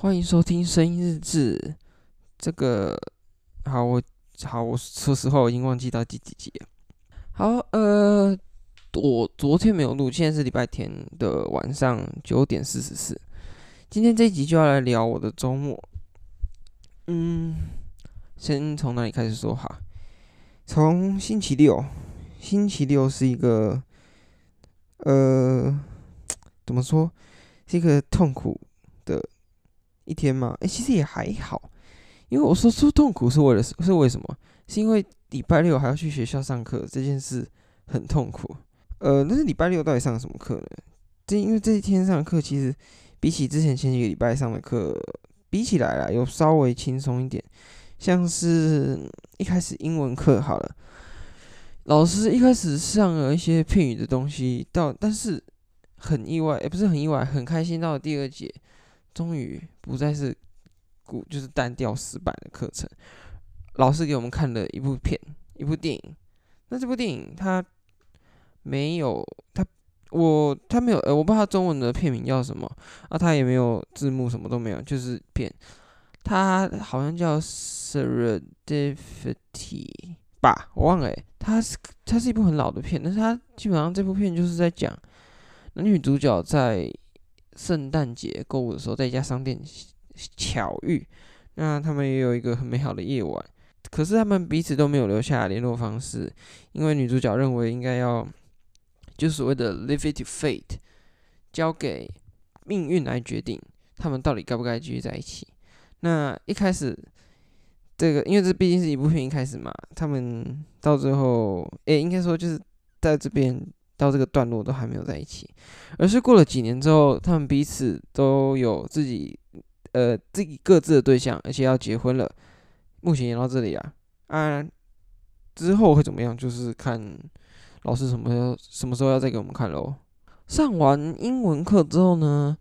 欢迎收听声音日志。这个好，我好，我说实话，我已经忘记到第几集了。好，呃，我昨天没有录，现在是礼拜天的晚上九点四十四。今天这一集就要来聊我的周末。嗯，先从哪里开始说哈？从星期六，星期六是一个，呃，怎么说？是一个痛苦。一天嘛，哎、其实也还好，因为我说出痛苦是为了是为什么？是因为礼拜六还要去学校上课，这件事很痛苦。呃，但是礼拜六到底上什么课呢？这因为这一天上课，其实比起之前前几个礼拜上的课比起来啦，有稍微轻松一点。像是一开始英文课好了，老师一开始上了一些片语的东西，到但是很意外，也、不是很意外，很开心到了第二节。终于不再是古，就是单调死板的课程。老师给我们看了一部片，一部电影。那这部电影它没有，它我它没有，呃，我不知道中文的片名叫什么啊？它也没有字幕，什么都没有，就是片。它好像叫《Serendipity》吧，我忘了。它是它是一部很老的片，但是它基本上这部片就是在讲男女主角在。圣诞节购物的时候，在一家商店巧遇，那他们也有一个很美好的夜晚。可是他们彼此都没有留下联络方式，因为女主角认为应该要，就所谓的 “leave it to fate”，交给命运来决定他们到底该不该继续在一起。那一开始，这个因为这毕竟是一部片一开始嘛，他们到最后，诶、应该说就是在这边。到这个段落都还没有在一起，而是过了几年之后，他们彼此都有自己呃自己各自的对象，而且要结婚了。目前演到这里啊，啊，之后会怎么样？就是看老师什么时候什么时候要再给我们看喽。上完英文课之后呢，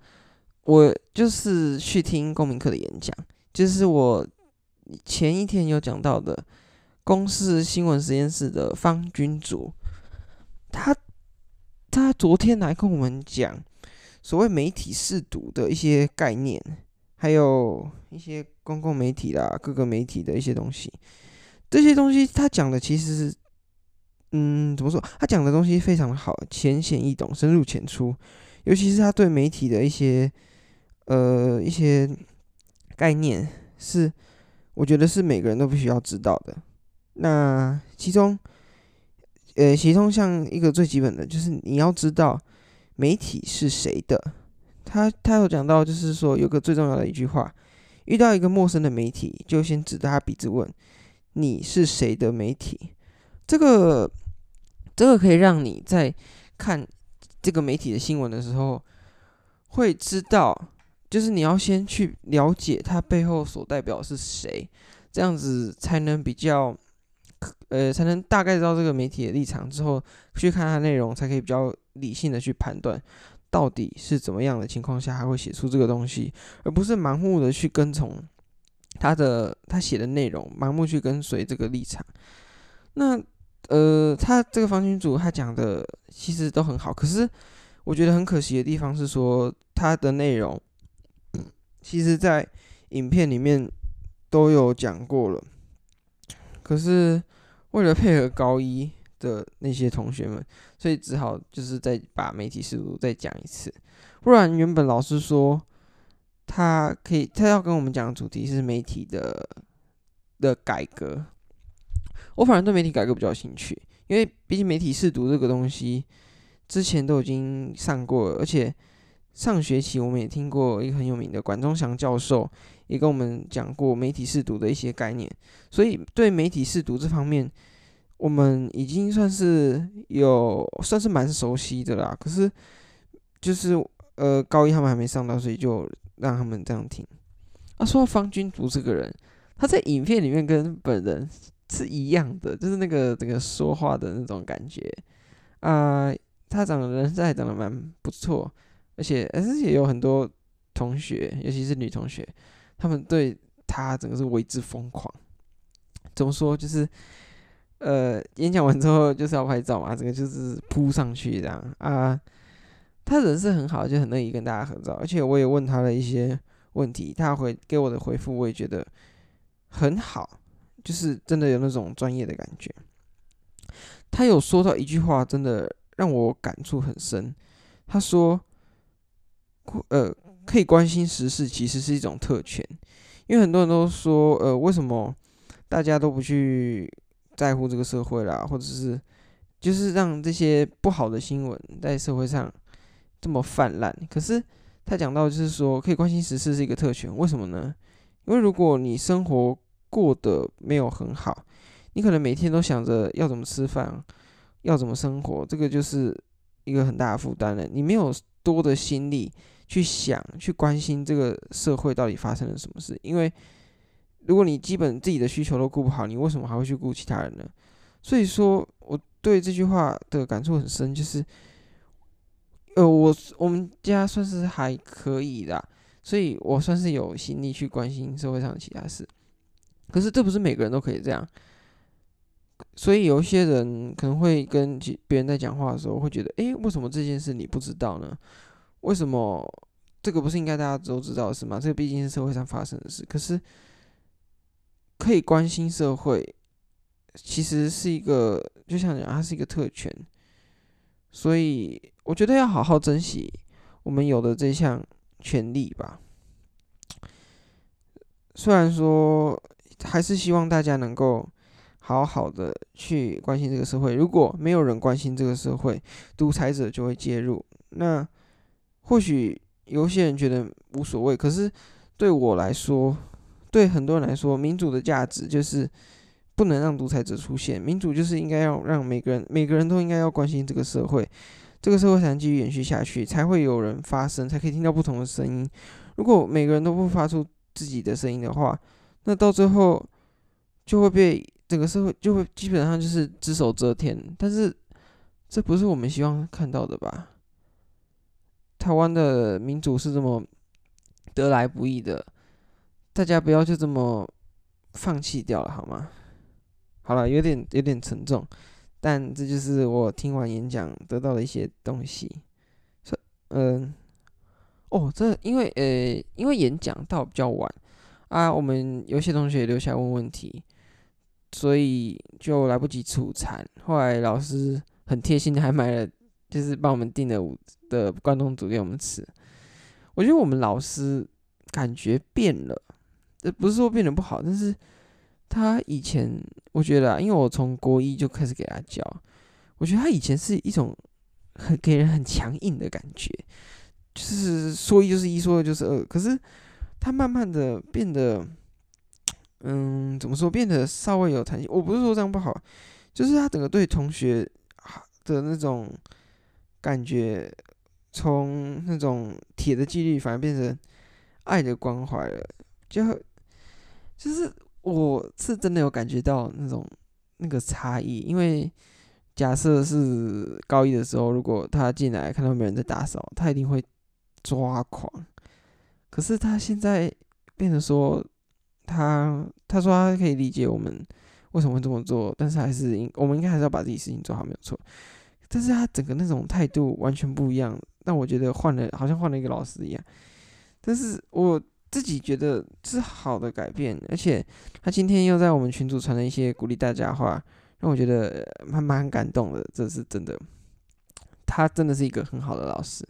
我就是去听公民课的演讲，就是我前一天有讲到的公司新闻实验室的方君主，他。他昨天来跟我们讲所谓媒体试读的一些概念，还有一些公共媒体啦、各个媒体的一些东西。这些东西他讲的其实是，嗯，怎么说？他讲的东西非常的好，浅显易懂，深入浅出。尤其是他对媒体的一些，呃，一些概念，是我觉得是每个人都必须要知道的。那其中。呃，其中像一个最基本的就是你要知道媒体是谁的。他他有讲到，就是说有个最重要的一句话：遇到一个陌生的媒体，就先指着他鼻子问你是谁的媒体。这个这个可以让你在看这个媒体的新闻的时候，会知道，就是你要先去了解它背后所代表是谁，这样子才能比较。呃，才能大概知道这个媒体的立场之后，去看它内容，才可以比较理性的去判断，到底是怎么样的情况下，还会写出这个东西，而不是盲目的去跟从他的他写的内容，盲目去跟随这个立场。那呃，他这个方君主他讲的其实都很好，可是我觉得很可惜的地方是说，他的内容其实在影片里面都有讲过了。可是为了配合高一的那些同学们，所以只好就是再把媒体试读再讲一次。不然原本老师说他可以，他要跟我们讲的主题是媒体的的改革。我反而对媒体改革比较有兴趣，因为毕竟媒体试读这个东西之前都已经上过了，而且上学期我们也听过一个很有名的管中祥教授。也跟我们讲过媒体试读的一些概念，所以对媒体试读这方面，我们已经算是有算是蛮熟悉的啦。可是就是呃高一他们还没上到，所以就让他们这样听。啊，说到方君竹这个人，他在影片里面跟本人是一样的，就是那个这个说话的那种感觉啊、他长得人还长得蛮不错，而且而且也有很多同学，尤其是女同学。他们对他整个是为之疯狂，怎么说？就是，呃，演讲完之后就是要拍照嘛，整个就是扑上去这样啊。他人是很好，就很乐意跟大家合照，而且我也问他了一些问题，他回给我的回复我也觉得很好，就是真的有那种专业的感觉。他有说到一句话，真的让我感触很深。他说：“呃，可以关心时事，其实是一种特权，因为很多人都说，呃，为什么大家都不去在乎这个社会啦，或者是就是让这些不好的新闻在社会上这么泛滥？可是他讲到就是说，可以关心时事是一个特权，为什么呢？因为如果你生活过得没有很好。”你可能每天都想着要怎么吃饭，要怎么生活，这个就是一个很大的负担了。你没有多的心力去想、去关心这个社会到底发生了什么事，因为如果你基本自己的需求都顾不好，你为什么还会去顾其他人呢？所以说，我对这句话的感触很深，就是，呃，我我们家算是还可以的，所以我算是有心力去关心社会上的其他事。可是这不是每个人都可以这样。所以有一些人可能会跟别人在讲话的时候，会觉得，诶，为什么这件事你不知道呢？为什么这个不是应该大家都知道的事吗？这个毕竟是社会上发生的事。可是可以关心社会，其实是一个，就像讲，它是一个特权。所以我觉得要好好珍惜我们有的这项权利吧。虽然说，还是希望大家能够。好好的去关心这个社会。如果没有人关心这个社会，独裁者就会介入。那或许有些人觉得无所谓，可是对我来说，对很多人来说，民主的价值就是不能让独裁者出现。民主就是应该要让每个人，每个人都应该要关心这个社会，这个社会才能继续延续下去，才会有人发声，才可以听到不同的声音。如果每个人都不发出自己的声音的话，那到最后就会被。整个社会就会基本上就是只手遮天，但是这不是我们希望看到的吧？台湾的民主是这么得来不易的，大家不要就这么放弃掉了好吗？好了，有点有点沉重，但这就是我听完演讲得到的一些东西。嗯，哦，这因为呃，因为演讲到比较晚啊，我们有些同学留下来问问题。所以就来不及吃午餐，后来老师很贴心的还买了，就是帮我们订了五的关东煮给我们吃。我觉得我们老师感觉变了，呃，不是说变得不好，但是他以前我觉得啊，因为我从国一就开始给他教，我觉得他以前是一种很给人很强硬的感觉，就是说一就是一，说二就是二。可是他慢慢的变得。嗯，怎么说变得稍微有弹性？我不是说这样不好，就是他整个对同学的那种感觉，从那种铁的纪律，反而变成爱的关怀了。就就是我是真的有感觉到那种那个差异，因为假设是高一的时候，如果他进来看到没人在打扫，他一定会抓狂。可是他现在变得说。他他说他可以理解我们为什么会这么做，但是还是应我们应该还是要把自己事情做好，没有错。但是他整个那种态度完全不一样，但我觉得换了好像换了一个老师一样。但是我自己觉得是好的改变，而且他今天又在我们群组传了一些鼓励大家的话，让我觉得蛮蛮感动的。这是真的，他真的是一个很好的老师。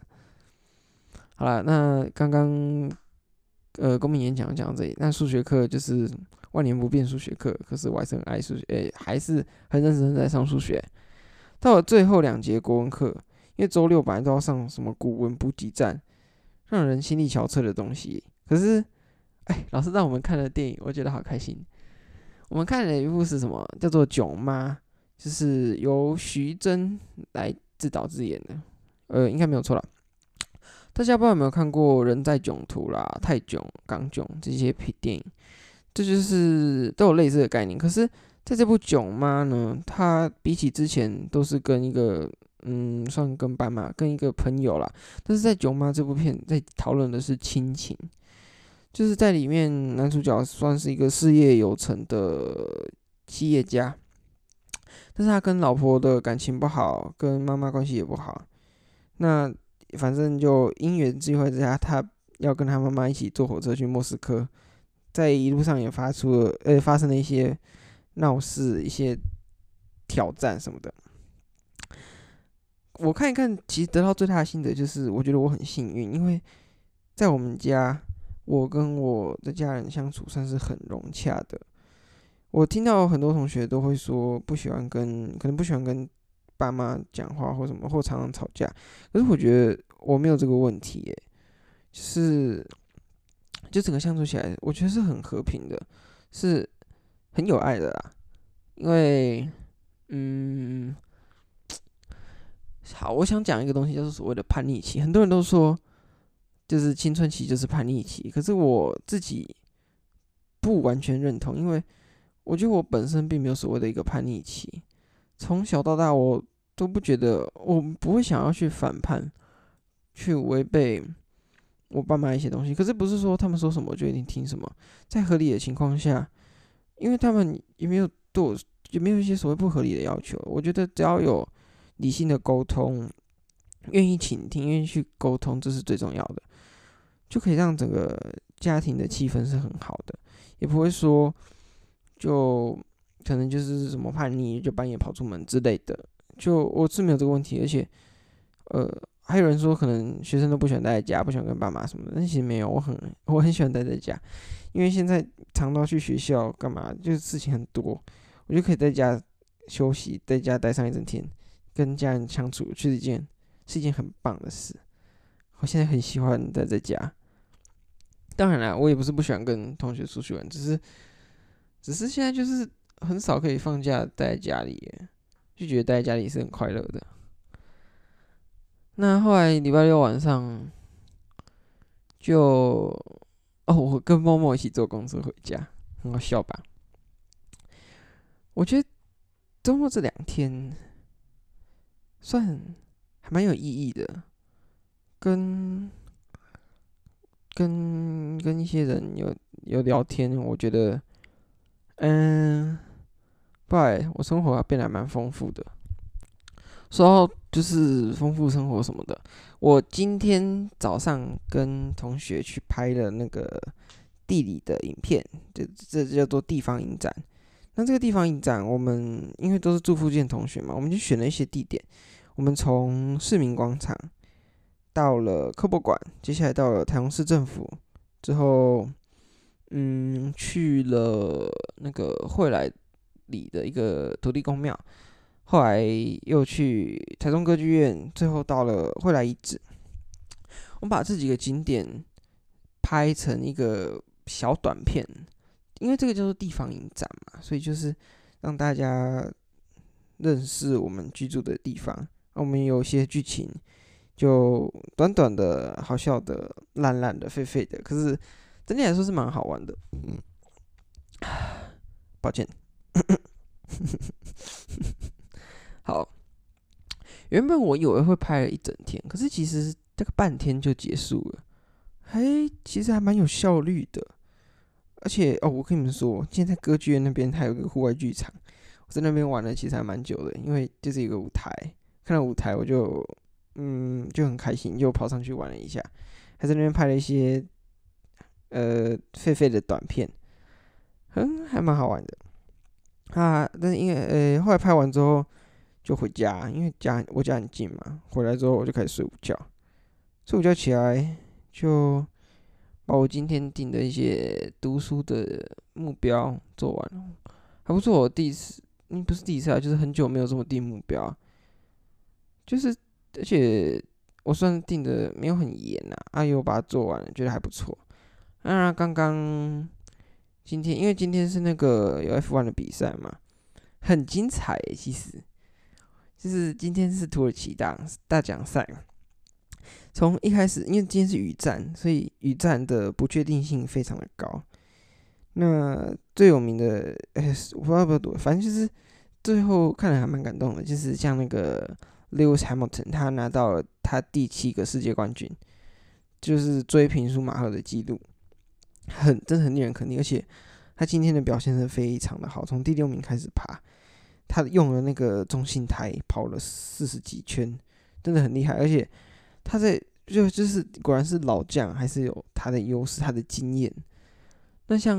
好了，那刚刚。呃，公民演讲讲到这里，那数学课就是万年不变数学课。可是我还是很爱数学，诶、还是很认真在上数学。到了最后两节国文课，因为周六本来都要上什么古文补给站，让人心力憔悴的东西。可是，哎、老师让我们看了电影，我觉得好开心。我们看了一部是什么？叫做《囧妈》，就是由徐峥来自导自演的。呃，应该没有错了。大家不知道有没有看过《人在囧途》啦，《泰囧》、《港囧》这些片电影，这就是都有类似的概念。可是在这部《囧妈》呢，它比起之前都是跟一个嗯，算跟班嘛，跟一个朋友啦。但是在《囧妈》这部片，在讨论的是亲情，就是在里面男主角算是一个事业有成的企业家，但是他跟老婆的感情不好，跟妈妈关系也不好。那反正就因缘际会之下，他要跟他妈妈一起坐火车去莫斯科，在一路上也发出了呃发生了一些闹事、一些挑战什么的。我看一看，其实得到最大的心得就是，我觉得我很幸运，因为在我们家，我跟我的家人相处算是很融洽的。我听到很多同学都会说不喜欢跟，可能不喜欢跟爸妈讲话或什么，或常常吵架。可是我觉得我没有这个问题耶，是就整个相处起来，我觉得是很和平的，是很有爱的啦。因为，嗯，好，我想讲一个东西，就是所谓的叛逆期。很多人都说，就是青春期就是叛逆期，可是我自己不完全认同，因为。我觉得我本身并没有所谓的一个叛逆期，从小到大我都不觉得，我不会想要去反叛，去违背我爸妈一些东西。可是不是说他们说什么我就一定听什么，在合理的情况下，因为他们也没有对我，也没有一些所谓不合理的要求。我觉得只要有理性的沟通，愿意倾听，愿意去沟通，这是最重要的，就可以让整个家庭的气氛是很好的，也不会说。就可能就是什么叛逆，就半夜跑出门之类的。就我是没有这个问题，而且，呃，还有人说可能学生都不喜欢待在家，不喜欢跟爸妈什么的。但其实没有，我很我很喜欢待在家，因为现在常到去学校干嘛，就是事情很多，我就可以在家休息，在家待上一整天，跟家人相处，是一件是一件很棒的事。我现在很喜欢待在家。当然了，我也不是不喜欢跟同学出去玩，只是。只是现在就是很少可以放假待在家里，就觉得待在家里是很快乐的。那后来礼拜六晚上就哦，我跟默默一起坐公车回家，很好笑吧？我觉得周末这两天算还蛮有意义的，跟跟跟一些人有有聊天，我觉得。嗯，不，我生活变得蛮丰富的。说到就是丰富生活什么的，我今天早上跟同学去拍了那个地理的影片，这这叫做地方影展。那这个地方影展，我们因为都是住附近的同学嘛，我们就选了一些地点。我们从市民广场到了科博馆，接下来到了台中市政府之后。嗯，去了那个惠来里的一个土地公庙，后来又去台中歌剧院，最后到了惠来遗址。我们把这几个景点拍成一个小短片，因为这个叫做地方影展嘛，所以就是让大家认识我们居住的地方。我们有些剧情就短短的、好笑的、烂烂的、废废的，可是。整体来说是蛮好玩的，嗯，抱歉，好，原本我以为会拍了一整天，可是其实这个半天就结束了，嘿，其实还蛮有效率的，而且哦，我跟你们说，现在歌剧院那边还有个户外剧场，我在那边玩了其实还蛮久的，因为就是一个舞台，看到舞台我就嗯就很开心，就跑上去玩了一下，还在那边拍了一些。呃，废废的短片，嗯，还蛮好玩的啊。但是因为呃，后来拍完之后就回家，因为家我家很近嘛。回来之后我就开始睡午觉，睡午觉起来就把我今天定的一些读书的目标做完了，还不错。我第一次，嗯，不是第一次啊，就是很久没有这么定目标，就是而且我算定的没有很严呐，啊，又把它做完了，觉得还不错。啊，刚刚今天，因为今天是那个有 F1 的比赛嘛，很精彩。其实，就是今天是土耳其大大奖赛。从一开始，因为今天是雨战，所以雨战的不确定性非常的高。那最有名的，哎，我不知道不多，反正就是最后看了还蛮感动的，就是像那个 Lewis Hamilton，他拿到了他第七个世界冠军，就是追平舒马赫的纪录。很，真的很令人肯定，而且他今天的表现是非常的好，从第六名开始爬，他用了那个中性胎跑了四十几圈，真的很厉害，而且他在就就是果然是老将，还是有他的优势，他的经验。那像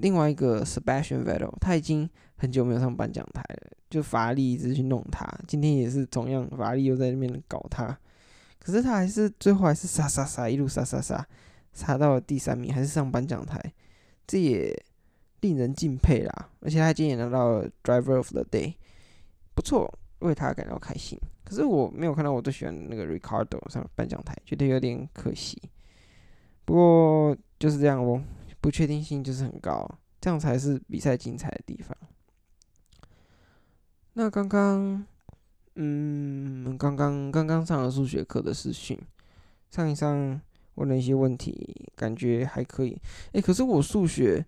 另外一个 Sebastian Vettel，他已经很久没有上颁奖台了，就法拉利一直去弄他，今天也是同样，法拉利又在那边搞他，可是他还是最后还是杀杀杀一路杀杀杀，杀到了第三名，还是上颁奖台，这也令人敬佩啦。而且他今天也拿到了 Driver of the Day，不错，为他感到开心。可是我没有看到我最喜欢的那个 Ricardo 上颁奖台，觉得有点可惜。不过就是这样哦，不确定性就是很高，这样才是比赛精彩的地方。那刚刚，嗯，刚刚刚刚上了数学课的视讯，上一上问了一些问题，感觉还可以。诶、可是我数学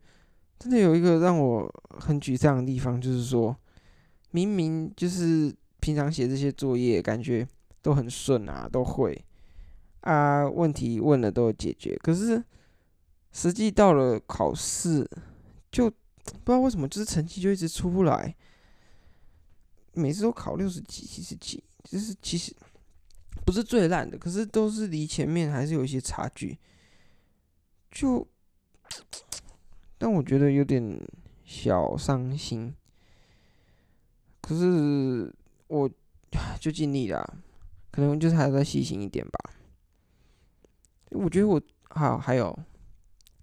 真的有一个让我很沮丧的地方，就是说明明就是。平常写这些作业，感觉都很顺啊，都会啊，问题问了都有解决。可是实际到了考试，就 不知道为什么，就是成绩就一直出不来。每次都考六十几、七十几，就是其实不是最烂的，可是都是离前面还是有一些差距。就，但我觉得有点小伤心。可是。我 就尽力了，可能就是还要再细心一点吧。我觉得我好还有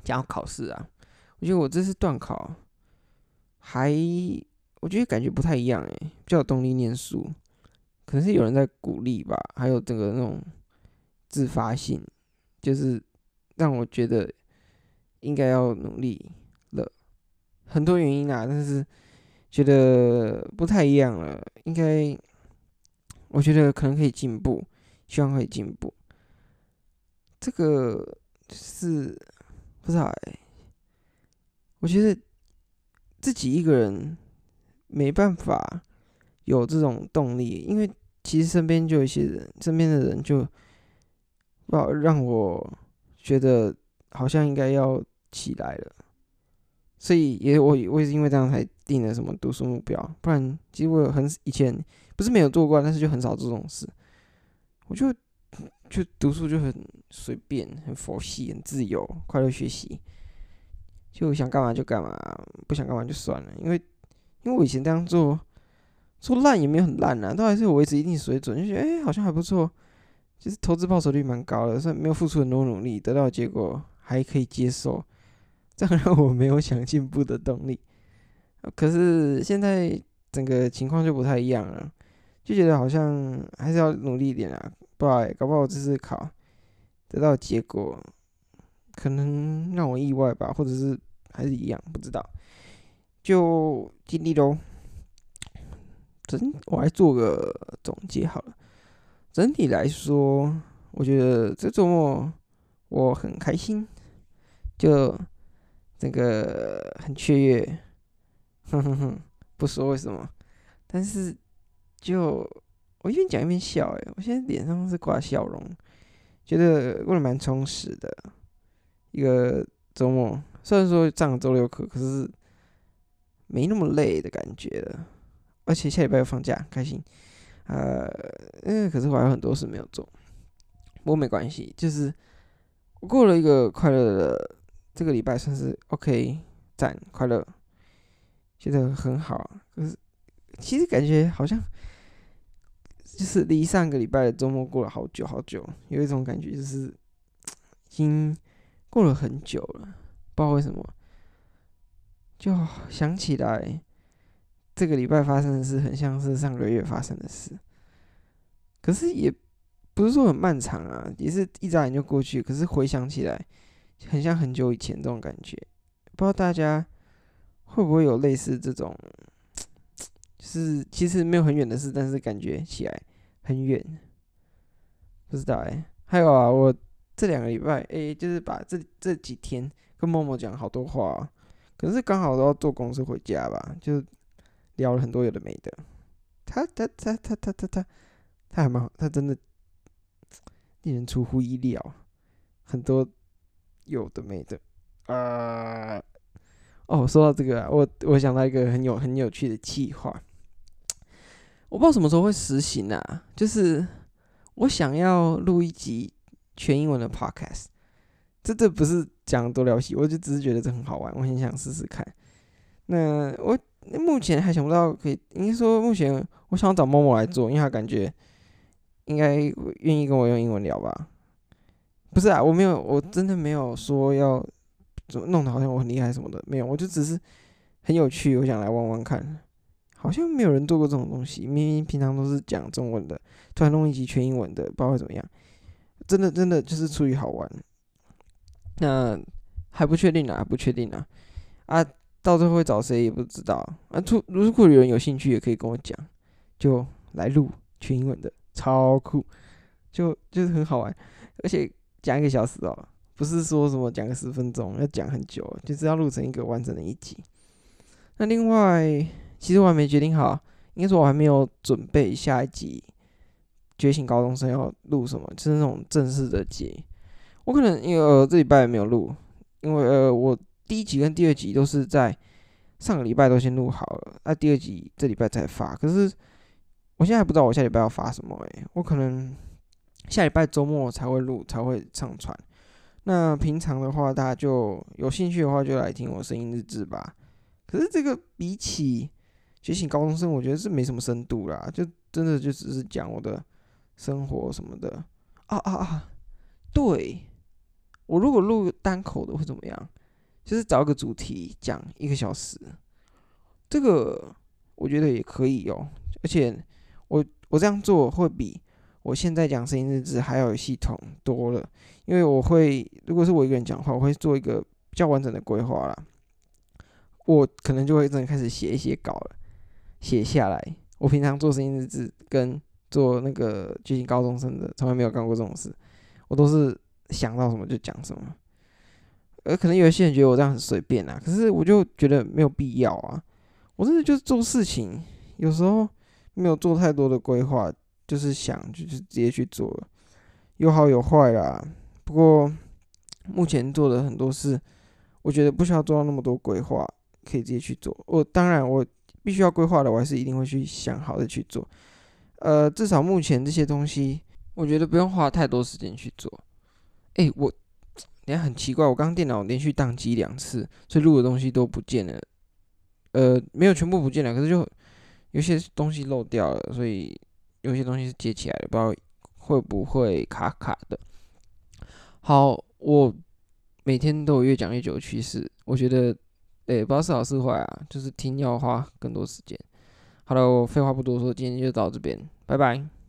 讲考试啊，我觉得我这次段考还我觉得感觉不太一样诶，比较有动力念书，可能是有人在鼓励吧，还有整个那种自发性，就是让我觉得应该要努力了，很多原因啊，但是。觉得不太一样了，应该，我觉得可能可以进步，希望可以进步。这个是不知道哎，我觉得自己一个人没办法有这种动力，因为其实身边就有一些人，身边的人就，让让我觉得好像应该要起来了。所以也我我也是因为这样才定了什么读书目标，不然其实我有很以前不是没有做过，但是就很少做这种事。我就就读书就很随便，很佛系，很自由，快乐学习，就想干嘛就干嘛，不想干嘛就算了。因为因为我以前这样做，说烂也没有很烂啊，都还是维持一定水准，就觉得哎好像还不错，就是投资报酬率蛮高的，虽然没有付出很多努力，得到结果还可以接受。这样让我没有想进步的动力，可是现在整个情况就不太一样了，就觉得好像还是要努力一点啊，不好，搞不好这次考得到结果可能让我意外吧，或者是还是一样，不知道，就尽力喽。整我来做个总结好了，整体来说，我觉得这周末我很开心，就。这个很雀跃，哼哼哼，不说为什么，但是就我一边讲一边笑，诶，我现在脸上是挂笑容，觉得过得蛮充实的一个周末。虽然说上了周六课，可是没那么累的感觉了，而且下礼拜又放假，开心。呃，嗯，可是我还有很多事没有做，不过没关系，就是我过了一个快乐的。这个礼拜算是 OK，赞快乐，觉得很好。可是其实感觉好像就是离上个礼拜的周末过了好久好久，有一种感觉就是已经过了很久了，不知道为什么，就想起来这个礼拜发生的事很像是上个月发生的事，可是也不是说很漫长啊，也是一眨眼就过去。可是回想起来。很像很久以前这种感觉，不知道大家会不会有类似这种，是其实没有很远的事，但是感觉起来很远。不知道哎、还有啊，我这两个礼拜哎、就是把这这几天跟默默讲好多话、可是刚好都要坐公司回家吧，就聊了很多有的没的。他他他他他他他他还蛮好，他真的令人出乎意料，很多。有的没的，啊、呃，哦，说到这个啊，我我想到一个很有很有趣的计划，我不知道什么时候会实行啊。就是我想要录一集全英文的 podcast。这这不是讲多了不起，我就只是觉得这很好玩，我很想试试看。那我目前还想不到可以，应该说目前我想要找默默来做，因为他感觉应该愿意跟我用英文聊吧。不是啊，我没有，我真的没有说要怎么弄得好像我很厉害什么的，没有，我就只是很有趣，我想来玩玩看。好像没有人做过这种东西，明明平常都是讲中文的，突然弄一集全英文的，不知道会怎么样。真的真的就是出于好玩。那还不确定啊，不确定啊，啊，到最后会找谁也不知道啊。出如果有人有兴趣，也可以跟我讲，就来录全英文的，超酷，就就是很好玩，而且讲一个小时哦，不是说什么讲个十分钟，要讲很久，就是要录成一个完整的一集。那另外，其实我还没决定好，应该说我还没有准备下一集《觉醒高中生》要录什么，就是那种正式的集。我可能因为呃这礼拜也没有录，因为呃我第一集跟第二集都是在上个礼拜都先录好了，那、第二集这礼拜才发。可是我现在还不知道我下礼拜要发什么诶、我可能下礼拜周末才会录，才会上传。那平常的话，大家就有兴趣的话就来听我声音日志吧。可是这个比起觉醒高中生，我觉得是没什么深度啦，就真的就只是讲我的生活什么的啊啊啊，对。我如果录单口的会怎么样？就是找一个主题讲一个小时，这个我觉得也可以哦。而且我我这样做会比我现在讲声音日志还要有系统多了，因为我会如果是我一个人讲话，我会做一个比较完整的规划啦。我可能就会真的开始写一些稿了，写下来。我平常做声音日志跟做那个觉醒高中生的，从来没有干过这种事，我都是。想到什么就讲什么，呃，可能有些人觉得我这样很随便啊，可是我就觉得没有必要啊。我真的就是做事情，有时候没有做太多的规划，就是想就是直接去做了，有好有坏啦。不过目前做的很多事，我觉得不需要做到那么多规划，可以直接去做。我当然我必须要规划的，我还是一定会去想好的去做。呃，至少目前这些东西，我觉得不用花太多时间去做。哎、欸，我，你看很奇怪，我刚电脑连续宕机两次，所以录的东西都不见了。呃，没有全部不见了，可是就有些东西漏掉了，所以有些东西是接起来的，不知道会不会卡卡的。好，我每天都有越讲越久的趋势，我觉得，诶、不知道是好是坏啊，就是听要花更多时间。好了，我废话不多说，今天就到这边，拜拜。